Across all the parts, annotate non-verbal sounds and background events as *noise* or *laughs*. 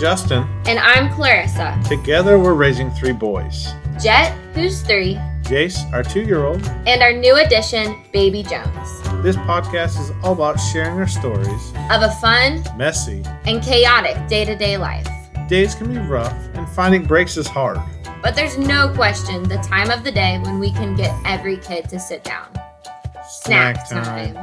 Justin. And I'm Clarissa. Together, we're raising three boys Jet, who's three, Jace, our two year old. and our new addition, Baby Jones. This podcast is all about sharing our stories, Of a fun messy. and chaotic day to day life. Days can be rough, and finding breaks is hard. But there's no question the time of the day when we can get every kid to sit down. Snack time.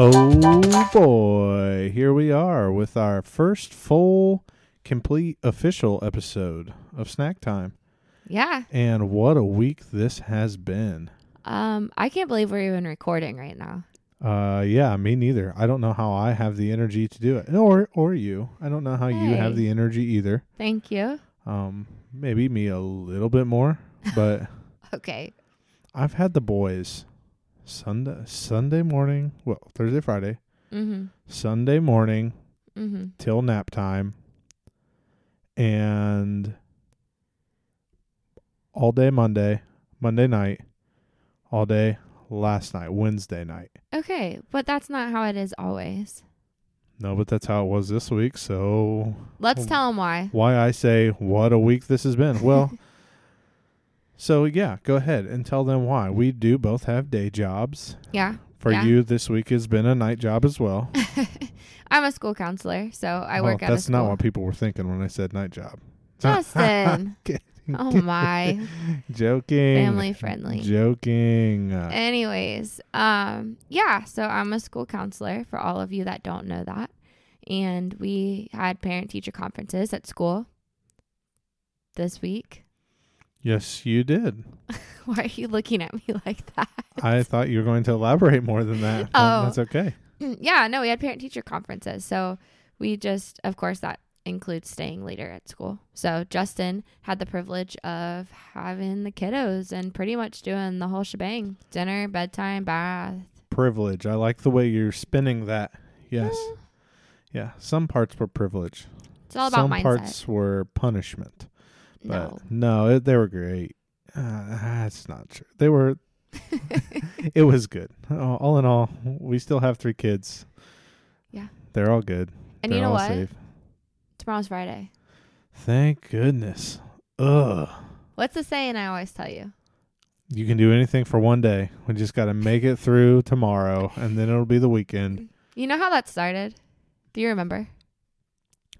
Oh boy, here we are with our first full, complete, official episode of Snack Time. Yeah. And what a week this has been. Um, I can't believe we're even recording right now. Uh, yeah, me neither. I don't know how I have the energy to do it, or or you. I don't know how you have the energy either. Thank you. Um, maybe me a little bit more, but *laughs* Okay. I've had the boys Sunday Sunday morning, well Thursday Friday, Mm-hmm. Sunday morning Mm-hmm. till nap time, and all day Monday, Monday night, all day last night, Wednesday night. Okay, but that's not how it is always. No, but that's how it was this week. So Let's tell them why. why I say what a week this has been. Well, *laughs* so yeah, go ahead and tell them why. We do both have day jobs. Yeah. For Yeah. you, this week has been a night job as well. *laughs* I'm a school counselor, so I Oh, work at a That's school. not what people were thinking when I said night job. *laughs* Justin. Oh *laughs* my. Joking. Family friendly. Joking. Uh, Anyways, um, yeah, so I'm a school counselor for all of you that don't know that. And we had parent teacher conferences at school this week. Yes, you did. *laughs* Why are you looking at me *laughs* like that? I thought you were going to elaborate more than that. *laughs* Oh. That's okay. yeah, no, we had parent teacher conferences. So we just, of course, that includes staying later at school. So Justin had the privilege of having the kiddos and pretty much doing the whole shebang dinner, bedtime, bath. Privilege. I like the way you're spinning that. Yes. Eh, Yeah. Some parts were privilege. It's all about Some mindset. parts were punishment. But no. no, it, they were great. Uh, that's not true. They were. *laughs* it was good. All all in all, we still have three kids. Yeah. They're all good. and They're you know all what? safe. Tomorrow's Friday. Thank goodness. Ugh. What's the saying I always tell you? You can do anything for one day. We just got to make it through tomorrow, and then it'll be the weekend. You know how that started? Do you remember?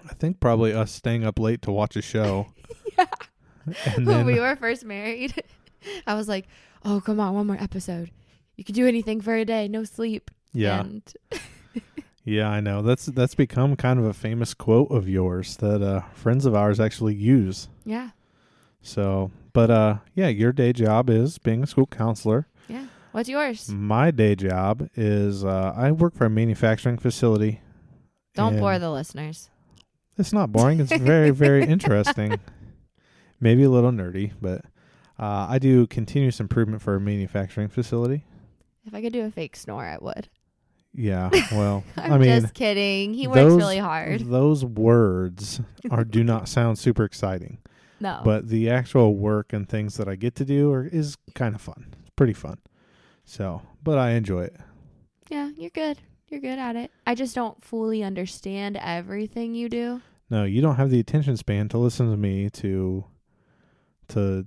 I think probably us staying up late to watch a show. *laughs* *laughs* when we were first married, *laughs* I was like, "Oh, come on, one more episode. You could do anything for a day, no sleep." yeah, And *laughs* yeah, I know. That's that's become kind of a famous quote of yours that uh, friends of ours actually use. yeah, So, but uh, yeah, your day job is being a school counselor. yeah. What's yours? My day job is uh, I work for a manufacturing facility. Don't bore the listeners. It's not boring. It's very, very interesting. Maybe a little nerdy, but uh, I do continuous improvement for a manufacturing facility. If I could do a fake snore, I would. Yeah, *laughs* well, I'm I mean, just kidding. He works those- really hard. those words *laughs* are do not sound super exciting, No, but the actual work and things that I get to do are, is kind of fun. It's pretty fun. So, but I enjoy it. yeah, you're good. You're good at it. I just don't fully understand everything you do. No, you don't have the attention span to listen to me to to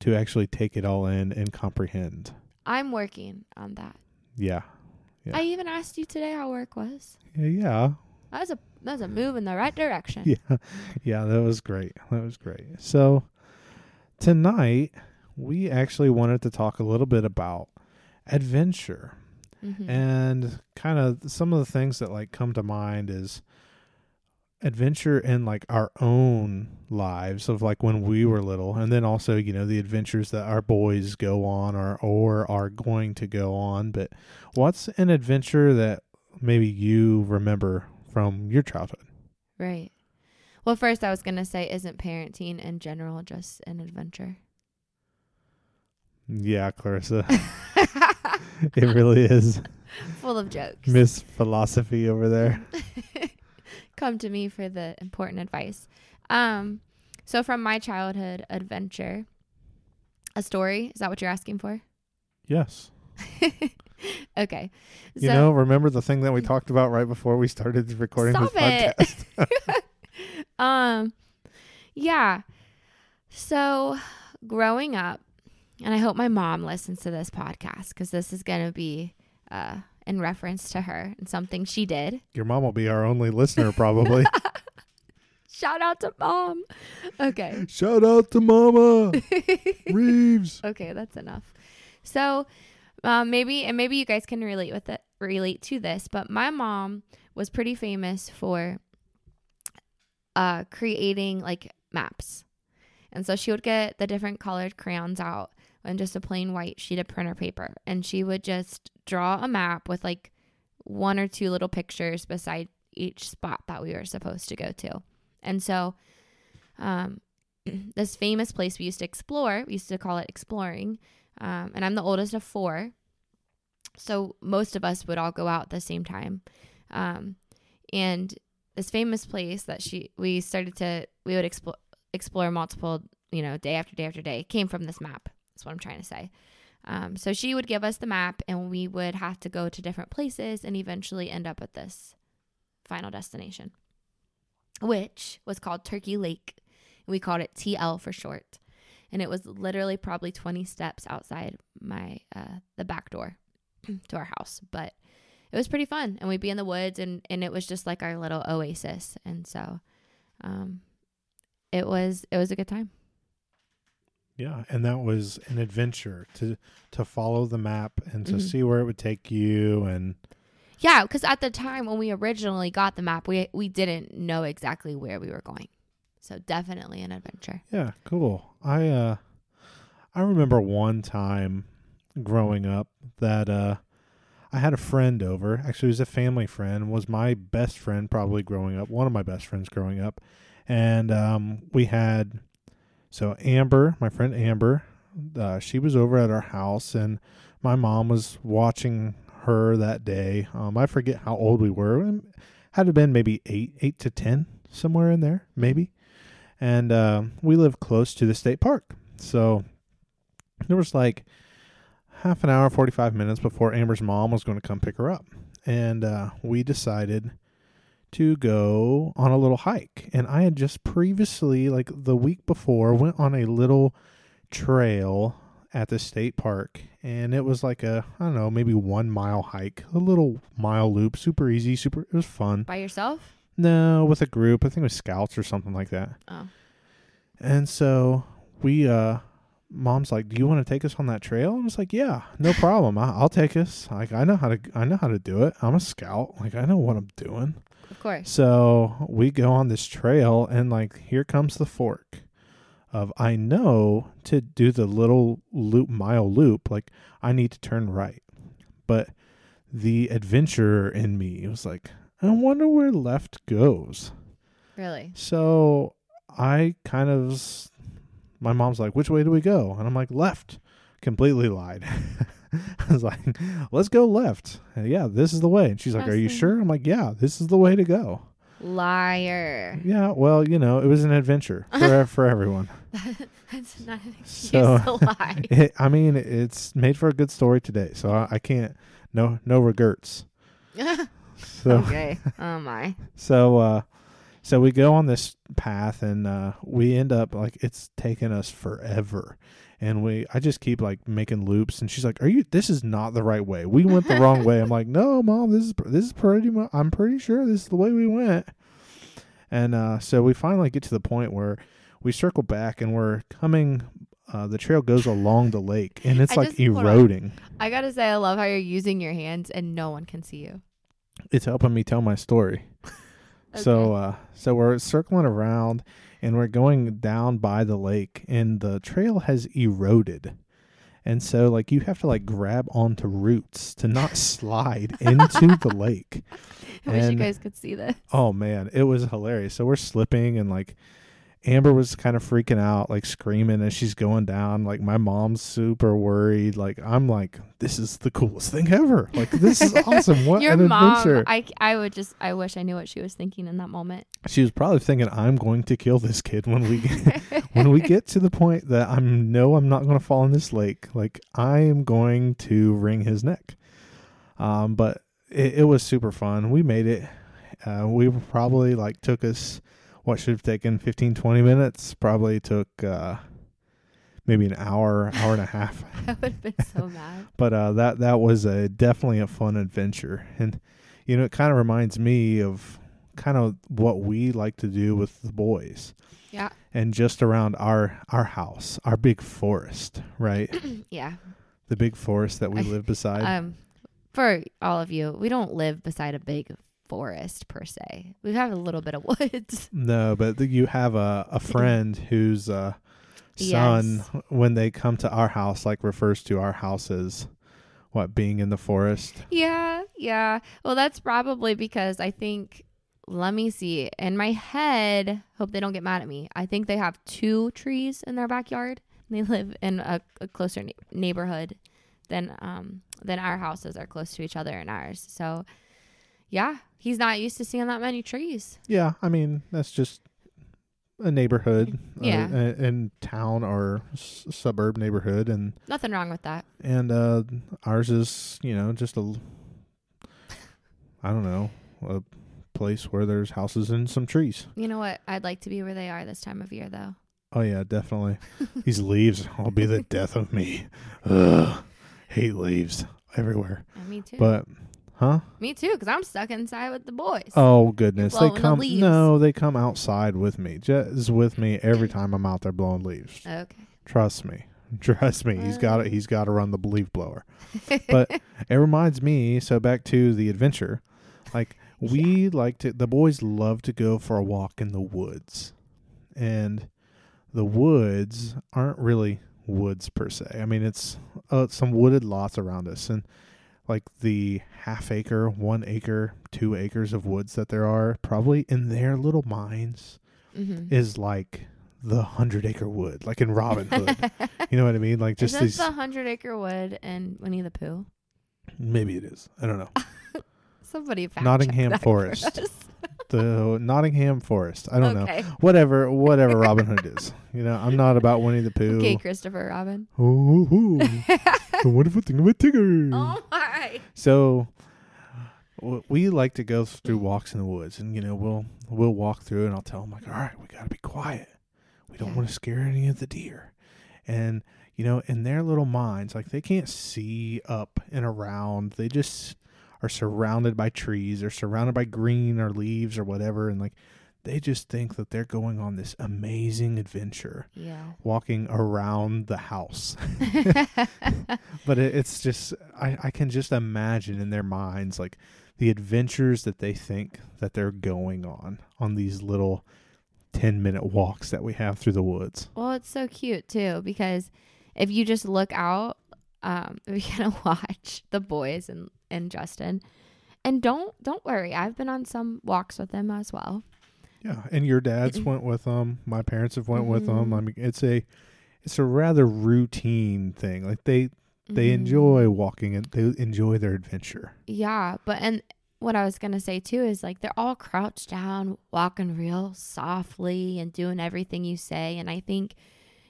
to actually take it all in and comprehend. I'm working on that. Yeah. Yeah. I even asked you today how work was. Yeah, yeah. That was a that was a move in the right direction. *laughs* Yeah. Yeah, that was great. That was great. So tonight we actually wanted to talk a little bit about adventure. Mhm. And kind of some of the things that like come to mind is adventure in like our own lives of like when we were little and then also you know the adventures that our boys go on or or are going to go on but what's an adventure that maybe you remember from your childhood Right. Well, first I was gonna say, isn't parenting in general just an adventure? yeah clarissa *laughs* *laughs* it really is Full of jokes. miss philosophy over there *laughs* Come to me for the important advice. Um, so from my childhood adventure, a story. Is that what you're asking for? yes *laughs* okay. You so- know, remember the thing that we *laughs* talked about right before we started recording Stop this it. podcast? *laughs* um yeah. So growing up, and I hope my mom listens to this podcast because this is gonna be uh in reference to her and something she did. Your mom will be our only listener, probably. *laughs* Shout out to mom. Okay. Shout out to Mama *laughs* Reeves. okay, that's enough. So, um, maybe and maybe you guys can relate with it, relate to this. But my mom was pretty famous for uh, creating like maps, and so she would get the different colored crayons out and just a plain white sheet of printer paper, and she would just draw a map with like one or two little pictures beside each spot that we were supposed to go to, and so. Um, *clears throat* this famous place we used to explore. We used to call it exploring. Um, and I'm the oldest of four. So most of us would all go out at the same time. Um, and this famous place that she, we started to, we would explore, explore multiple, you know, day after day after day came from this map. That's what I'm trying to say. Um, so she would give us the map and we would have to go to different places and eventually end up at this final destination, which was called Turkey Lake. We called it TL for short. And it was literally probably 20 steps outside my uh, the back door *clears throat* to our house. But it was pretty fun. And we'd be in the woods and, and it was just like our little oasis. And so um, it was it was a good time. Yeah, and that was an adventure to to follow the map and to Mhm. see where it would take you and Yeah, because at the time when we originally got the map, we we didn't know exactly where we were going. So definitely an adventure. Yeah, cool. I uh I remember one time growing up that uh I had a friend over. Actually, was a family friend. Was my best friend probably growing up. One of my best friends growing up, and um, we had so Amber, my friend Amber. Uh, she was over at our house, and my mom was watching her that day. Um, I forget how old we were. Um, Had to been maybe eight, eight to ten, somewhere in there, maybe and uh, we live close to the state park. So there was like half an hour, 45 minutes before Amber's mom was going to come pick her up. And uh, we decided to go on a little hike. And I had just previously, like the week before, went on a little trail at the state park. And it was like a, I don't know, maybe one mile hike, a little mile loop, super easy, super, it was fun. By yourself? No, with a group. I think it was scouts or something like that. Oh. And so we, uh, mom's like, "Do you want to take us on that trail?" And I was like, "Yeah, no problem. I, I'll take us. Like, I know how to, I know how to do it. I'm a scout. Like, I know what I'm doing." Of course. So we go on this trail, and like, here comes the fork. Of I know to do the little loop, mile loop. Like, I need to turn right, but the adventurer in me was like, I wonder where left goes. Really? So I kind of, my mom's like, which way do we go? And I'm like, left. Completely lied. *laughs* *laughs* I was like, let's go left. Yeah, this is the way. And she's like, are you sure? I'm like, yeah, this is the way to go. Liar. Yeah, well, you know, it was an adventure *laughs* for for everyone. *laughs* That's not an excuse So- to lie. It, I mean, it's made for a good story today, so I, I can't no no regrets. So okay. Oh my. So uh so we go on this path and uh we end up like it's taken us forever. And we I just keep like making loops and she's like, "Are you this is not the right way. We went the wrong way." I'm like, *laughs* "No, mom, this is this is pretty mu- I'm pretty sure this is the way we went." And uh so we finally get to the point where we circle back and we're coming uh the trail goes along the lake and it's I like just- eroding. I gotta say, I love how you're using your hands and no one can see you. It's helping me tell my story. So uh so we're circling around and we're going down by the lake and the trail has eroded. And so like you have to like grab onto roots to not *laughs* slide into the lake. *laughs* I wish you guys could see this. Oh man, it was hilarious. So we're slipping and like Amber was kind of freaking out, like screaming as she's going down. Like my mom's super worried. Like I'm like, this is the coolest thing ever. Like this is *laughs* awesome. What Your an mom, adventure. I, I would just, I wish I knew what she was thinking in that moment. she was probably thinking I'm going to kill this kid when we get *laughs* when we get to the point that I'm no I'm not going to fall in this lake like I am going to wring his neck Um, but it, it was super fun. We made it. Uh, we probably like took us what should have taken 15, 20 minutes. Probably took uh, maybe an hour, hour and a half. *laughs* I would have been so mad. *laughs* But uh, that that was a definitely a fun adventure, and you know it kind of reminds me of kind of what we like to do with the boys Yeah. and just around our our house, our big forest, right? *clears throat* Yeah. the big forest that we live beside. *laughs* Um, for all of you, we don't live beside a big forest per se. We have a little bit of *laughs* woods. no, but th- you have a a friend whose uh, son, Yes. when they come to our house, like refers to our house as what being in the forest. Yeah, yeah. Well, that's probably because I think. Let me see. In my head, hope they don't get mad at me. I think they have two trees in their backyard. They live in a, a closer ne- neighborhood than um than our houses are close to each other and ours. So, yeah, he's not used to seeing that many trees. Yeah, I mean that's just a neighborhood, *laughs* Yeah. uh, in town or s- suburb neighborhood, and Nothing wrong with that. and uh, ours is you know just a, I don't know, a place where there's houses and some trees. You know what? I'd like to be where they are this time of year, though. Oh yeah, definitely. *laughs* These leaves will be the death of me. Ugh, hate leaves everywhere. Uh, me too. But huh? me too, because I'm stuck inside with the boys. Oh goodness, they blowing the come. No, they come outside with me. Just with me every time I'm out there blowing leaves. Okay. Trust me. *laughs* Trust me. He's got to He's got to run the leaf blower. *laughs* But it reminds me. So back to the adventure. Like we like to. The boys love to go for a walk in the woods, and the woods aren't really woods per se. I mean, it's uh, some wooded lots around us, and like the half acre, one acre, two acres of woods that there are, probably in their little minds mm-hmm. is like the hundred acre wood, like in Robin Hood. *laughs* you know what I mean? Like Is just this these. the Hundred Acre Wood and Winnie the Pooh? maybe it is. I don't know. *laughs* Somebody Nottingham for Forest. *laughs* us. The Nottingham Forest. I don't know. okay. Whatever, whatever *laughs* Robin Hood is. You know, I'm not about Winnie the Pooh. Okay, Christopher Robin. Oh, oh, oh. the wonderful thing about Tigger. oh my. So we like to go through walks in the woods, and you know we'll we'll walk through, and I'll tell them like, all right, we got to be quiet. We don't Yeah. want to scare any of the deer, and you know, in their little minds, like they can't see up and around. They just are surrounded by trees, or surrounded by green or leaves or whatever, and like they just think that they're going on this amazing adventure Yeah. walking around the house *laughs* *laughs* but it, it's just I, I can just imagine in their minds like the adventures that they think that they're going on on these little 10 minute walks that we have through the woods well, it's so cute too because if you just look out, um, *laughs* we can watch the boys and and Justin, and don't don't worry. I've been on some walks with them as well. yeah and your dad's *clears throat* went with them my parents have went with them i mean it's a it's a rather routine thing like they they Mhm. enjoy walking and they enjoy their adventure Yeah, but and what I was gonna say too is like they're all crouched down, walking real softly and doing everything you say. And I think,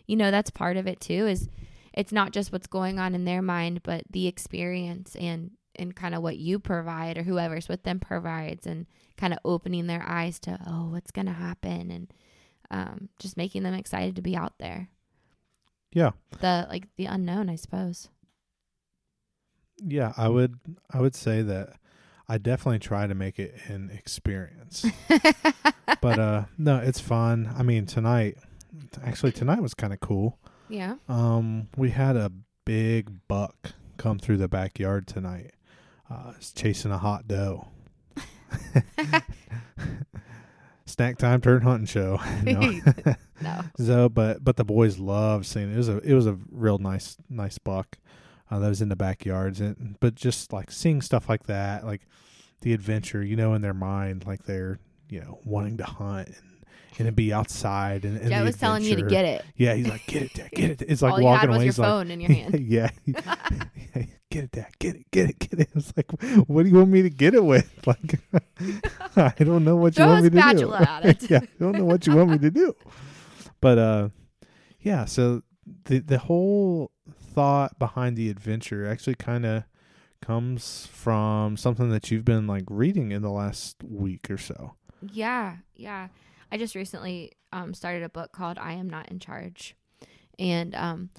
you know, that's part of it too, is it's not just what's going on in their mind, but the experience and and kind of what you provide or whoever's with them provides and kind of opening their eyes to, oh, what's gonna happen and um, just making them excited to be out there. yeah The like the unknown, I suppose. yeah i would i would say that i definitely try to make it an experience *laughs* but uh no it's fun i mean tonight actually tonight was kind of cool yeah. um we had a big buck come through the backyard tonight uh it's chasing a hot doe *laughs* *laughs* snack time turn hunting show *laughs* no. No. so but but the boys loved seeing it. it was a it was a real nice nice buck uh, that was in the backyards and but just like seeing stuff like that like the adventure you know in their mind like they're you know wanting to hunt and and be outside and, and Joe was telling you to get it. yeah he's like get it dad get it it's like All you walking had was away your he's like phone in your hand. yeah get it dad get it get it get it *laughs* it's like what do you want me to get it with *laughs* like *laughs* i don't know what you want me to do at it. yeah, I don't know what you want me to do. But uh yeah, so the the whole thought behind the adventure actually kind of comes from something that you've been like reading in the last week or so. Yeah, yeah. I just recently um, started a book called I Am Not in Charge. And um,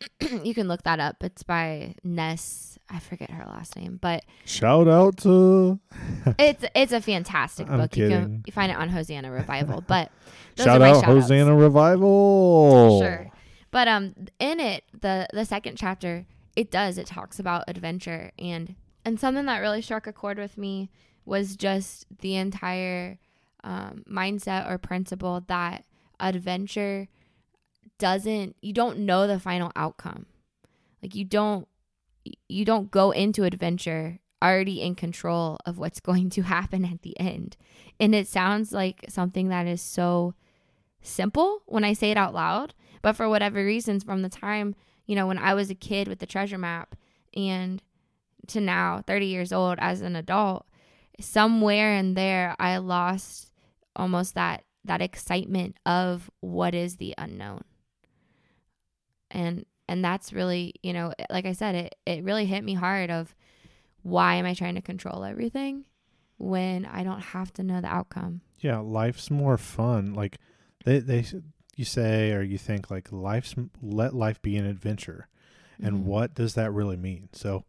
*clears throat* you can look that up. It's by Ness. I forget her last name, but Shout out to *laughs* it's it's a fantastic I'm book. You can you find it on Hosanna Revival. But shout out shout-outs. Hosanna Revival. Sure. But um in it, the the second chapter, it does, it talks about adventure and and something that really struck a chord with me was just the entire um, mindset or principle that adventure doesn't you don't know the final outcome. Like you don't you don't go into adventure already in control of what's *laughs* going to happen at the end. And it sounds like something that is so simple when I say it out loud, but for whatever reasons from the time, you know, when I was a kid with the treasure map and to now 30 years old as an adult, somewhere in there I lost almost that that excitement of what is the unknown. And and that's really, you know, like I said, it it really hit me hard of why am I trying to control everything when I don't have to know the outcome? Yeah, life's more fun. Like they they you say or you think like life's let life be an adventure. And Mhm. what does that really mean? So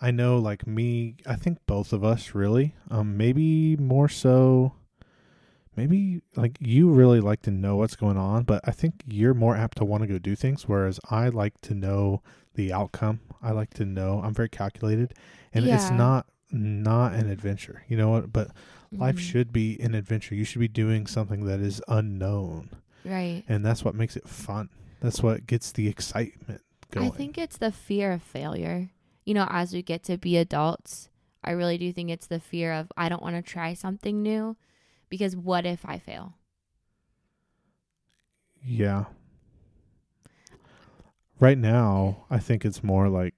I know like me, I think both of us really, um maybe more so maybe like you really like to know what's going on, but I think you're more apt to want to go do things whereas I like to know the outcome. I like to know. I'm very calculated and it's not not an adventure. You know what? But life Mhm. should be an adventure. You should be doing something that is unknown. right. And that's what makes it fun. That's what gets the excitement going. I think it's the fear of failure. You know, as we get to be adults, I really do think it's the fear of I don't want to try something new because what if I fail? Yeah. Right now, I think it's more like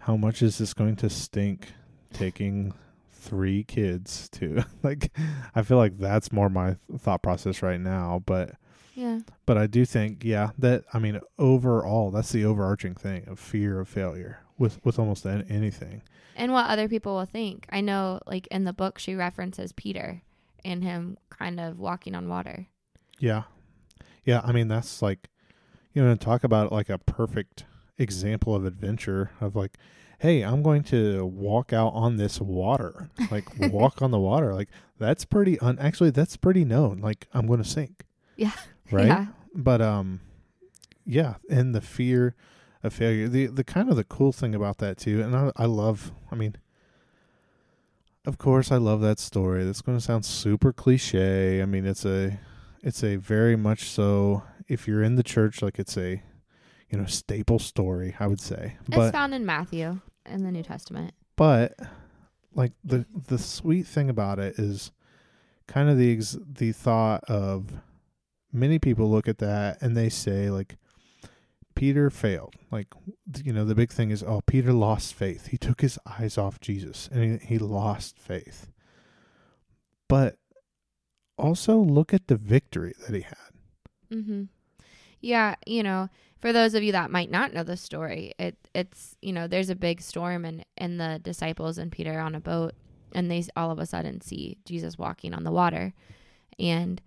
how much is this going to stink taking three kids to *laughs* like I feel like that's more my thought process right now, but Yeah. but I do think yeah, that I mean overall that's the overarching thing of fear of failure with with almost an- anything. And what other people will think. I know like in the book she references Peter and him kind of walking on water. Yeah. Yeah, I mean that's like you know talk about like a perfect example of adventure of like hey, I'm going to walk out on this water. Like *laughs* walk on the water. Like that's pretty un actually that's pretty known. Like I'm going to sink. Yeah. *laughs* Right? Yeah. But um yeah, and the fear of failure. The the kind of the cool thing about that too and I I love I mean of course I love that story. That's going to sound super cliche. I mean it's a it's a very much so if you're in the church like it's a you know staple story i would say it's found in Matthew in the New Testament. but like the the sweet thing about it is kind of the ex- the thought of many people look at that and they say like Peter failed. Like you know the big thing is oh Peter lost faith. He took his eyes off Jesus and he, he lost faith. But also look at the victory that he had. Mm-hmm. Yeah, you know, for those of you that might not know the story, it it's you know there's a big storm and and the disciples and Peter on a boat, and they all of a sudden see Jesus walking on the water, and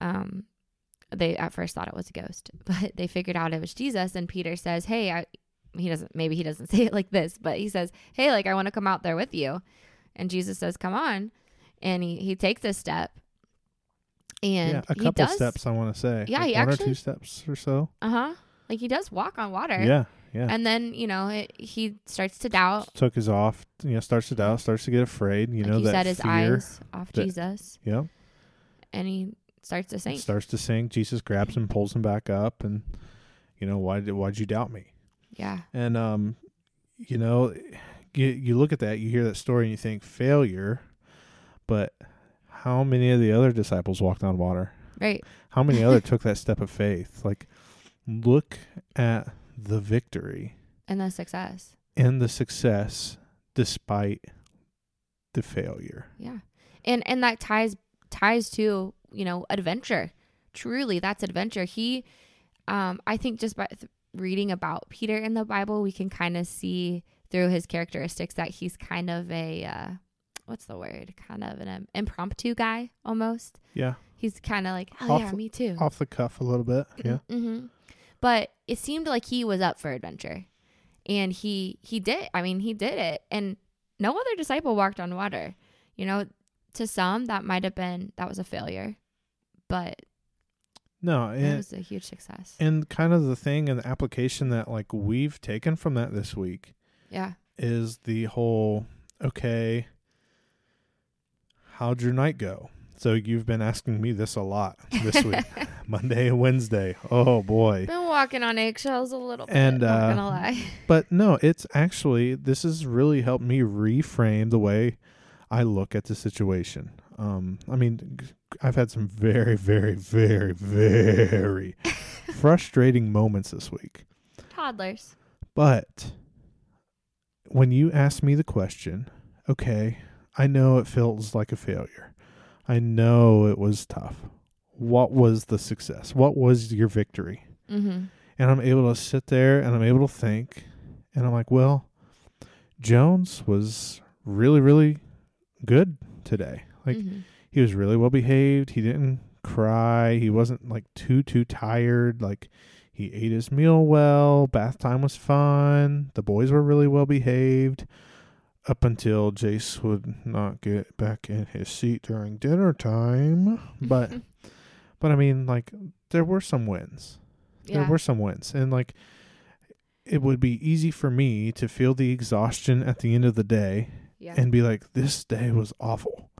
um, they at first thought it was a ghost, *laughs* but they figured out it was Jesus, and Peter says, "Hey, I." He doesn't. Maybe he doesn't *laughs* say it like this, but he says, "Hey, like I want to come out there with you," and Jesus says, "Come on," and he he takes a step, and yeah, a couple does, steps I want to say. Yeah, like he one or actually- two steps or so. Uh huh. Like he does walk on water. Yeah, yeah. And then you know it, he starts to doubt. Took his off, you know, starts to doubt, starts to get afraid. You like know you that said, his eyes off that- Jesus, Yeah, and he starts to sink. starts to sink. Jesus grabs him, pulls him back up, and you know why did why'd you doubt me? Yeah. And um, you know, you you look at that, you hear that story, and you think failure, but how many of the other disciples walked on water? Right. How many other *laughs* took that step of faith? Like, look at the victory And the success. and the success despite the failure. Yeah. And and that ties ties to you know adventure. Truly, that's adventure. He, um, I think just by th- reading about Peter in the Bible, we can kind of see through his characteristics that he's kind of a uh, what's the word? Kind of an um, impromptu guy almost. Yeah. He's kind of like, oh Off yeah, the- me too. Off the cuff a little bit. Yeah. hmm But it seemed like he was up for adventure, and he he did. I mean, he did it, and no other disciple walked on water. You know, to some that might have been that was a failure, but No, it and, was a huge success. and kind of the thing and the application that like we've taken from that this week yeah. is the whole okay, how'd your night go? So you've been asking me this a lot this week, *laughs* *laughs* Monday and Wednesday. Oh boy. Been walking on eggshells a little bit. And, not uh, gonna lie. But no, it's actually this has really helped me reframe the way I look at the situation. Um, I mean, I've had some very, very, very, very *laughs* frustrating moments this week. Toddlers. But when you ask me the question, okay, I know it feels like a failure. I know it was tough. What was the success? What was your victory? Mm-hmm. and I'm able to sit there and I'm able to think and I'm like, well, Jones was really really good today. Like mm-hmm. he was really well behaved. He didn't cry. He wasn't like too too tired. Like he ate his meal well. Bath time was fun. The boys were really well behaved up until Jace would not get back in his seat during dinner time. But *laughs* but I mean like there were some wins yeah. there were some wins and like it would be easy for me to feel the exhaustion at the end of the day yeah. and be like this day was awful.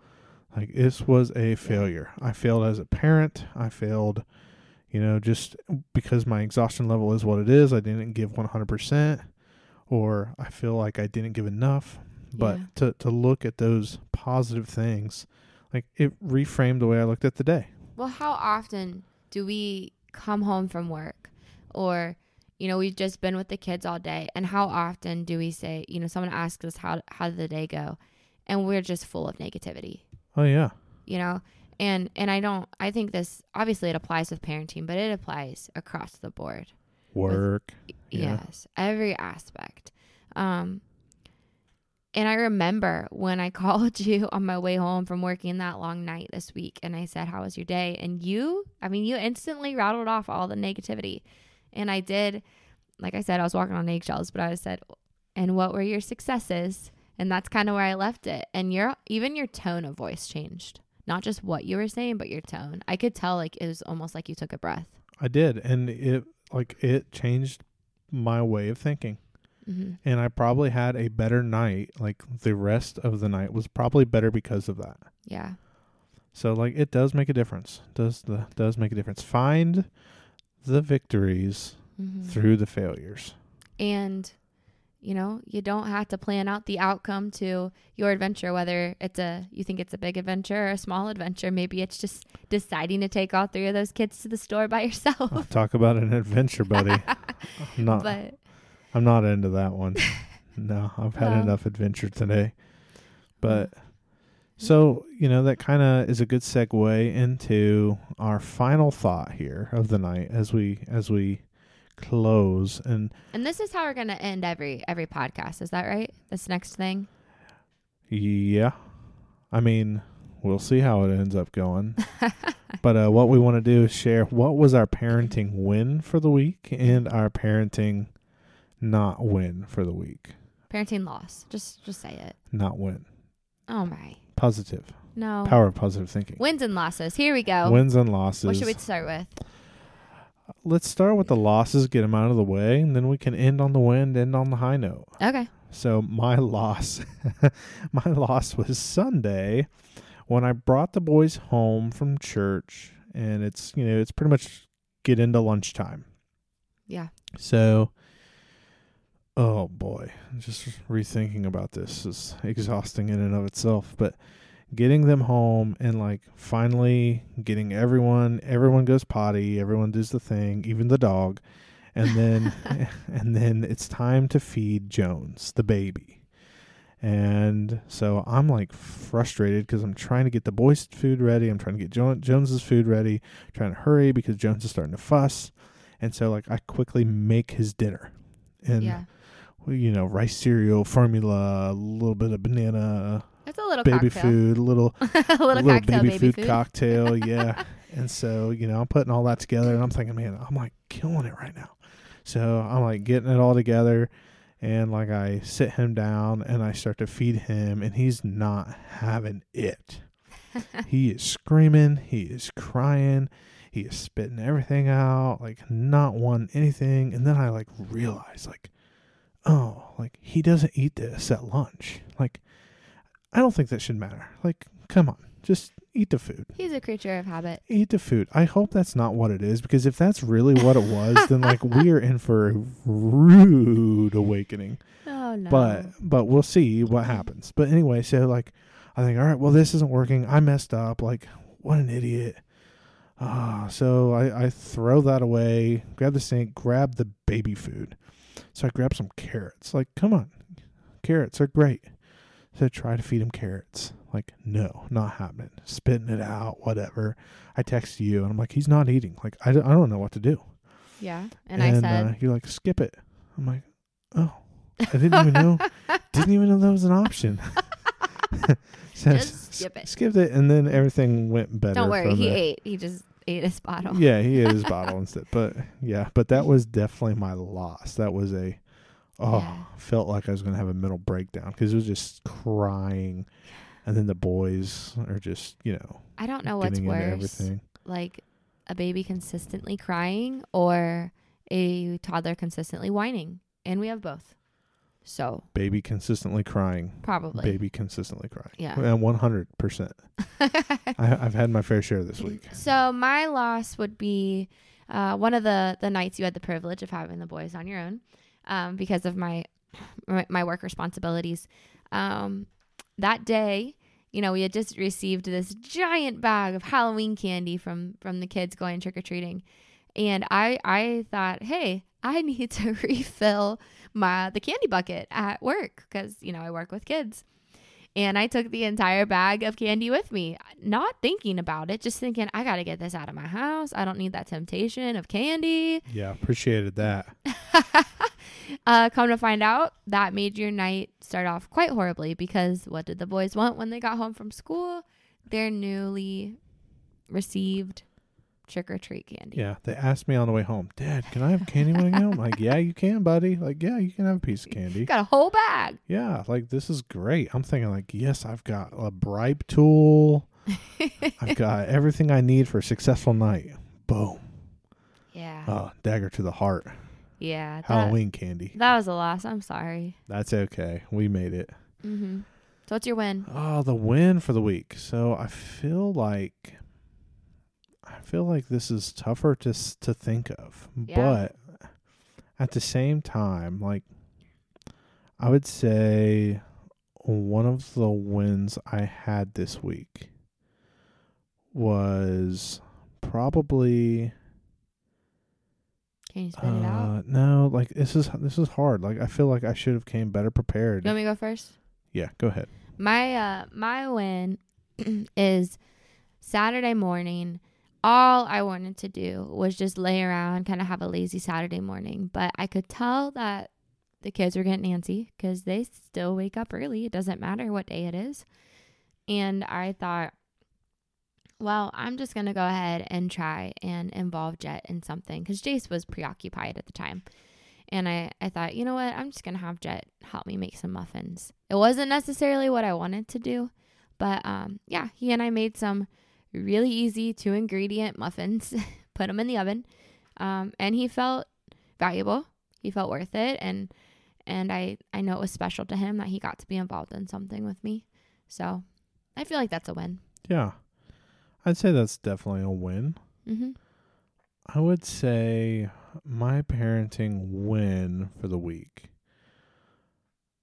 Like this was a failure. I failed as a parent. I failed you know just because my exhaustion level is what it is. I didn't give 100% or i feel like i didn't give enough. But Yeah. to to look at those positive things like it reframed the way i looked at the day. Well, how often do we come home from work or you know, we've just been with the kids all day and how often do we say, you know, someone asks us how how did the day go and we're just full of negativity, oh yeah you know? And and I don't I think this obviously it applies with parenting, but it applies across the board. work Yeah. Yes, every aspect. Um, and I remember when I *laughs* called you on my way home from working that long night this week, and I said, "How was your day?" And you, I mean, you instantly rattled off all the negativity, and I did. Like I said, I was walking on eggshells, but I said, "And what were your successes?" And that's kind of where I left it. And your even your tone of voice changed, not just what you were saying, but your tone. I could tell like it was almost like you took a breath. I did, and it like it changed my way of thinking. hmm And I probably had a better night. Like the rest of the night was probably better because of that. Yeah. So like it does make a difference. Does the does make a difference. Find the victories hmm through the failures. and you know you don't have to plan out the outcome to your adventure whether it's a you think it's a big adventure or a small adventure maybe it's just deciding to take all three of those kids to the store by *laughs* Oh, yourself talk about an adventure, buddy. *laughs* I'm not but I'm not into that one. *laughs* No, I've had enough adventure today. But so, you know, that kind of is a good segue into our final thought here of the night as we as we close and and this is how we're going to end every every podcast is that right this next thing yeah. I mean, we'll see how it ends up going. *laughs* but uh what we want to do is share what was our parenting win for the week and our parenting not win for the week. parenting loss just just say it Not win. oh my Positive. no Power of positive thinking. wins and losses here we go Wins and losses. what should we start with Let's start with the losses, get them out of the way, and then we can end on the win, end on the high note. okay So my *laughs* loss, my loss was Sunday when I brought the boys home from church, and it's you know it's pretty much get into lunchtime. yeah So, oh boy, just rethinking about this is exhausting in and of itself. But getting them home and like finally getting everyone, everyone goes potty, everyone does the thing, even the dog, and then *laughs* *laughs* and then it's time to feed Jones, the baby. And so I'm like frustrated because I'm trying to get the boys' food ready. I'm trying to get jo- Jones's food ready, trying to hurry because Jones is starting to fuss. And so like I quickly make his dinner. And yeah. You know, rice cereal, formula, a little bit of banana, It's a little baby cocktail. food, a little *laughs* a little, little cocktail baby, baby, food, cocktail, *laughs* yeah. and so, you know, I'm putting all that together and I'm thinking, man, I'm like killing it right now. So I'm like getting it all together and like I sit him down and I start to feed him and he's not having it. *laughs* he is screaming, he is crying, he is spitting everything out, like not wanting anything. And then I like realize like, oh, like he doesn't eat this at lunch. Like I don't think that should matter. Like, come on, just eat the food. He's a creature of habit. Eat the food. I hope that's not what it is because if that's really what it was, then like *laughs* we are in for a rude awakening. Oh no. But but we'll see what happens. But anyway, so like I think, all right, well this isn't working. I messed up. Like what an idiot. Ah, so I, I throw that away, grab the sink, grab the baby food. So I grabbed some carrots. Like, come on, carrots are great. So I try to feed him carrots. Like, no, not happening. Spitting it out, whatever. I text you and I'm like, he's not eating. Like, I, don't- I don't know what to do. yeah. And, I said, uh, you're like, skip it. I'm like, oh, I didn't even know, *laughs* didn't even know that was an option. *laughs* *laughs* So Just skip it. Skipped it, and then everything went better. don't worry. He there. ate. He just ate his bottle. Yeah, he ate his *laughs* bottle instead. But yeah, but that was definitely my loss. That was a oh, Yeah. felt like I was gonna have a mental breakdown because it was just crying, and then the boys are just you know I don't know what's worse. everything. Like a baby consistently crying or a toddler consistently whining. And we have both. So Baby consistently crying. probably. Baby consistently crying. Yeah. and one hundred percent. *laughs* I've had my fair share this week. So my loss would be uh, one of the the nights you had the privilege of having the boys on your own um, because of my my my work responsibilities. Um, that day, you know, we had just received this giant bag of Halloween candy from from the kids going trick or treating, and I I thought, hey, I need to *laughs* refill my the candy bucket at work because you know I work with kids. And I took the entire bag of candy with me, not thinking about it, just thinking, I got to get this out of my house. I don't need that temptation of candy. Yeah, appreciated that. *laughs* uh, come to find out, that made your night start off quite horribly because what did the boys want when they got home from school? Their newly received trick or treat candy. Yeah, they asked me on the way home, Dad, can I have candy when I get home? Like, yeah, you can, buddy. Like, yeah, you can have a piece of *laughs* candy. Got a whole bag. Yeah, like this is great. I'm thinking like, yes, I've got a bribe tool. *laughs* I've got everything I need for a successful night. Boom. Yeah. Oh, dagger to the heart. yeah. That, Halloween candy. that was a loss. I'm sorry. That's okay. We made it. Mm-hmm. So what's your win? Oh, the win for the week. So I feel like feel like this is tougher to to think of, Yeah. but at the same time, like I would say one of the wins I had this week was probably Can you spit it out? uh, no, like this is this is hard. Like I feel like I should have came better prepared. You want me to go first? yeah, go ahead. My uh my win *clears throat* is Saturday morning. All I wanted to do was just lay around, kind of have a lazy Saturday morning. But I could tell that the kids were getting antsy because they still wake up early. It doesn't matter what day it is. And I thought, well, I'm just going to go ahead and try and involve Jet in something because Jace was preoccupied at the time. And I, I thought, you know what? I'm just going to have Jet help me make some muffins. It wasn't necessarily what I wanted to do, but um, yeah, he and I made some really easy two ingredient muffins, *laughs* put them in the oven. Um, and he felt valuable. He felt worth it. And, and I, I know it was special to him that he got to be involved in something with me. So I feel like that's a win. Yeah. I'd say that's definitely a win. Mm-hmm. I would say my parenting win for the week.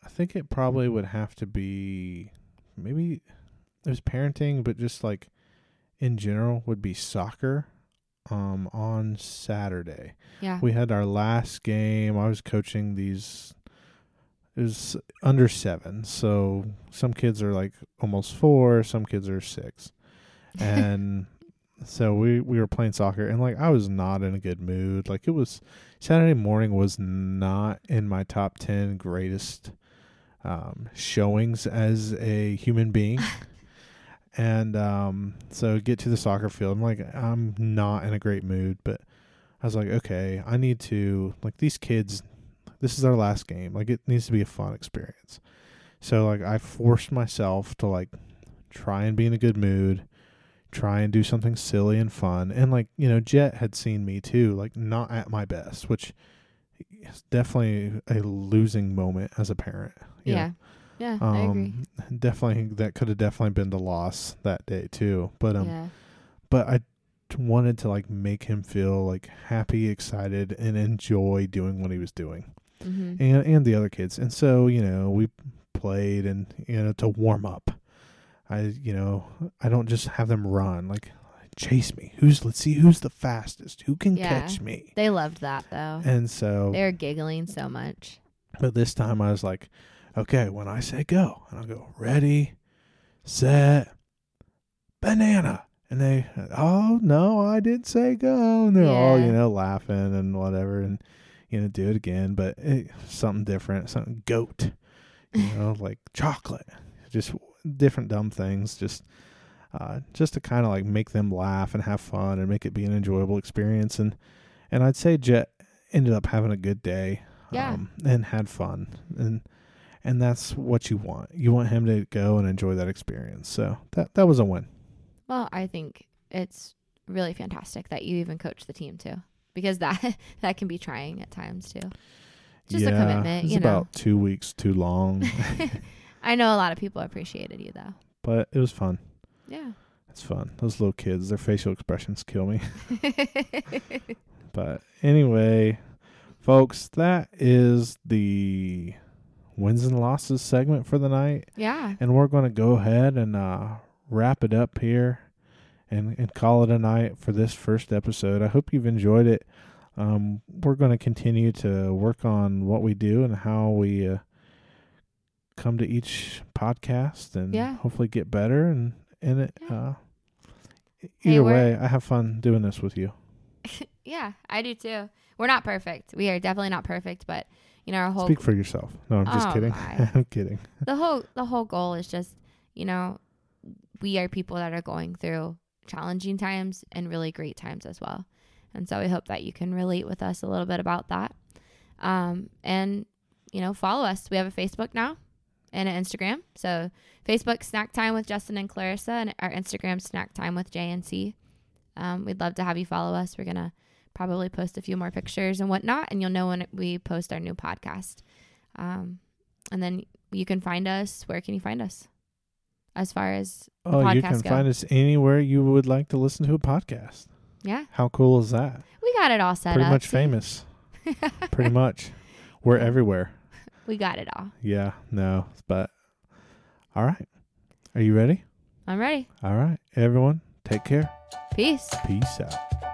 I think it probably would have to be maybe it was parenting, but just like in general would be soccer. Um, on Saturday, Yeah. we had our last game. I was coaching these. It was under seven, so some kids are like almost four, some kids are six, and *laughs* so we we were playing soccer and like I was not in a good mood. Like it was Saturday morning was not in my top 10 greatest um showings as a human being. *laughs* and um so get to the soccer field. I'm like I'm not in a great mood, but I was like okay, I need to like these kids this is our last game. Like it needs to be a fun experience. So like I forced myself to like try and be in a good mood try and do something silly and fun. And like, you know, Jet had seen me too, like not at my best, which is definitely a losing moment as a parent. you know. Yeah. Yeah, I agree. Um, definitely that could have definitely been the loss that day too. But um yeah. but I wanted to like make him feel like happy, excited and enjoy doing what he was doing. hmm And and the other kids. And so, you know, we played and you know to warm up. I you know, I don't just have them run like chase me. Who's let's see who's the fastest. Who can Yeah. catch me? They loved that though. And so they were giggling so much. but this time I was like, okay, when I say go, and I'll go ready, set, banana. And they, oh no, I didn't say go. And they're all, you know, laughing and whatever, and you know, do it again, but it, something different, something goat, you know, *laughs* like chocolate, just different dumb things, just, uh, just to kind of like make them laugh and have fun and make it be an enjoyable experience. And, and I'd say Jet ended up having a good day, Yeah. um, and had fun, and and that's what you want. You want him to go and enjoy that experience. So that that was a win. Well, I think it's really fantastic that you even coach the team too, because that *laughs* that can be trying at times too. Just a commitment, It's you know. about two weeks too long, *laughs* *laughs* I know a lot of people appreciated you though. but it was fun. Yeah. It's fun. Those little kids, their facial expressions kill me. But anyway, folks, that is the wins and losses segment for the night. yeah. and we're going to go ahead and uh, wrap it up here and, and call it a night for this first episode. I hope you've enjoyed it. Um, we're going to continue to work on what we do and how we uh, come to each podcast and Yeah. hopefully get better. And, and it, Yeah. uh, either we're- way, I have fun doing this with you. *laughs* Yeah, I do too. We're not perfect. We are definitely not perfect, but you know, our whole Speak for yourself. No, I'm just Oh, kidding. *laughs* I'm kidding. the whole the whole goal is just, you know, we are people that are going through challenging times and really great times as well. And so we hope that you can relate with us a little bit about that. Um, and you know, follow us. We have a Facebook now and an Instagram. So Facebook Snack Time with Justin and Clarissa, and our Instagram Snack Time with JNC. Um, we'd love to have you follow us. We're gonna probably post a few more pictures and whatnot, and you'll know when we post our new podcast. Um, and then you can find us. Where can you find us? As far as Oh, you can go. find us anywhere you would like to listen to a podcast. yeah, How cool is that? we got it all set Pretty up. Pretty much famous. *laughs* Pretty much. We're everywhere. We got it all. Yeah, no, but all right. Are you ready? I'm ready. All right, everyone, take care. Peace. Peace out.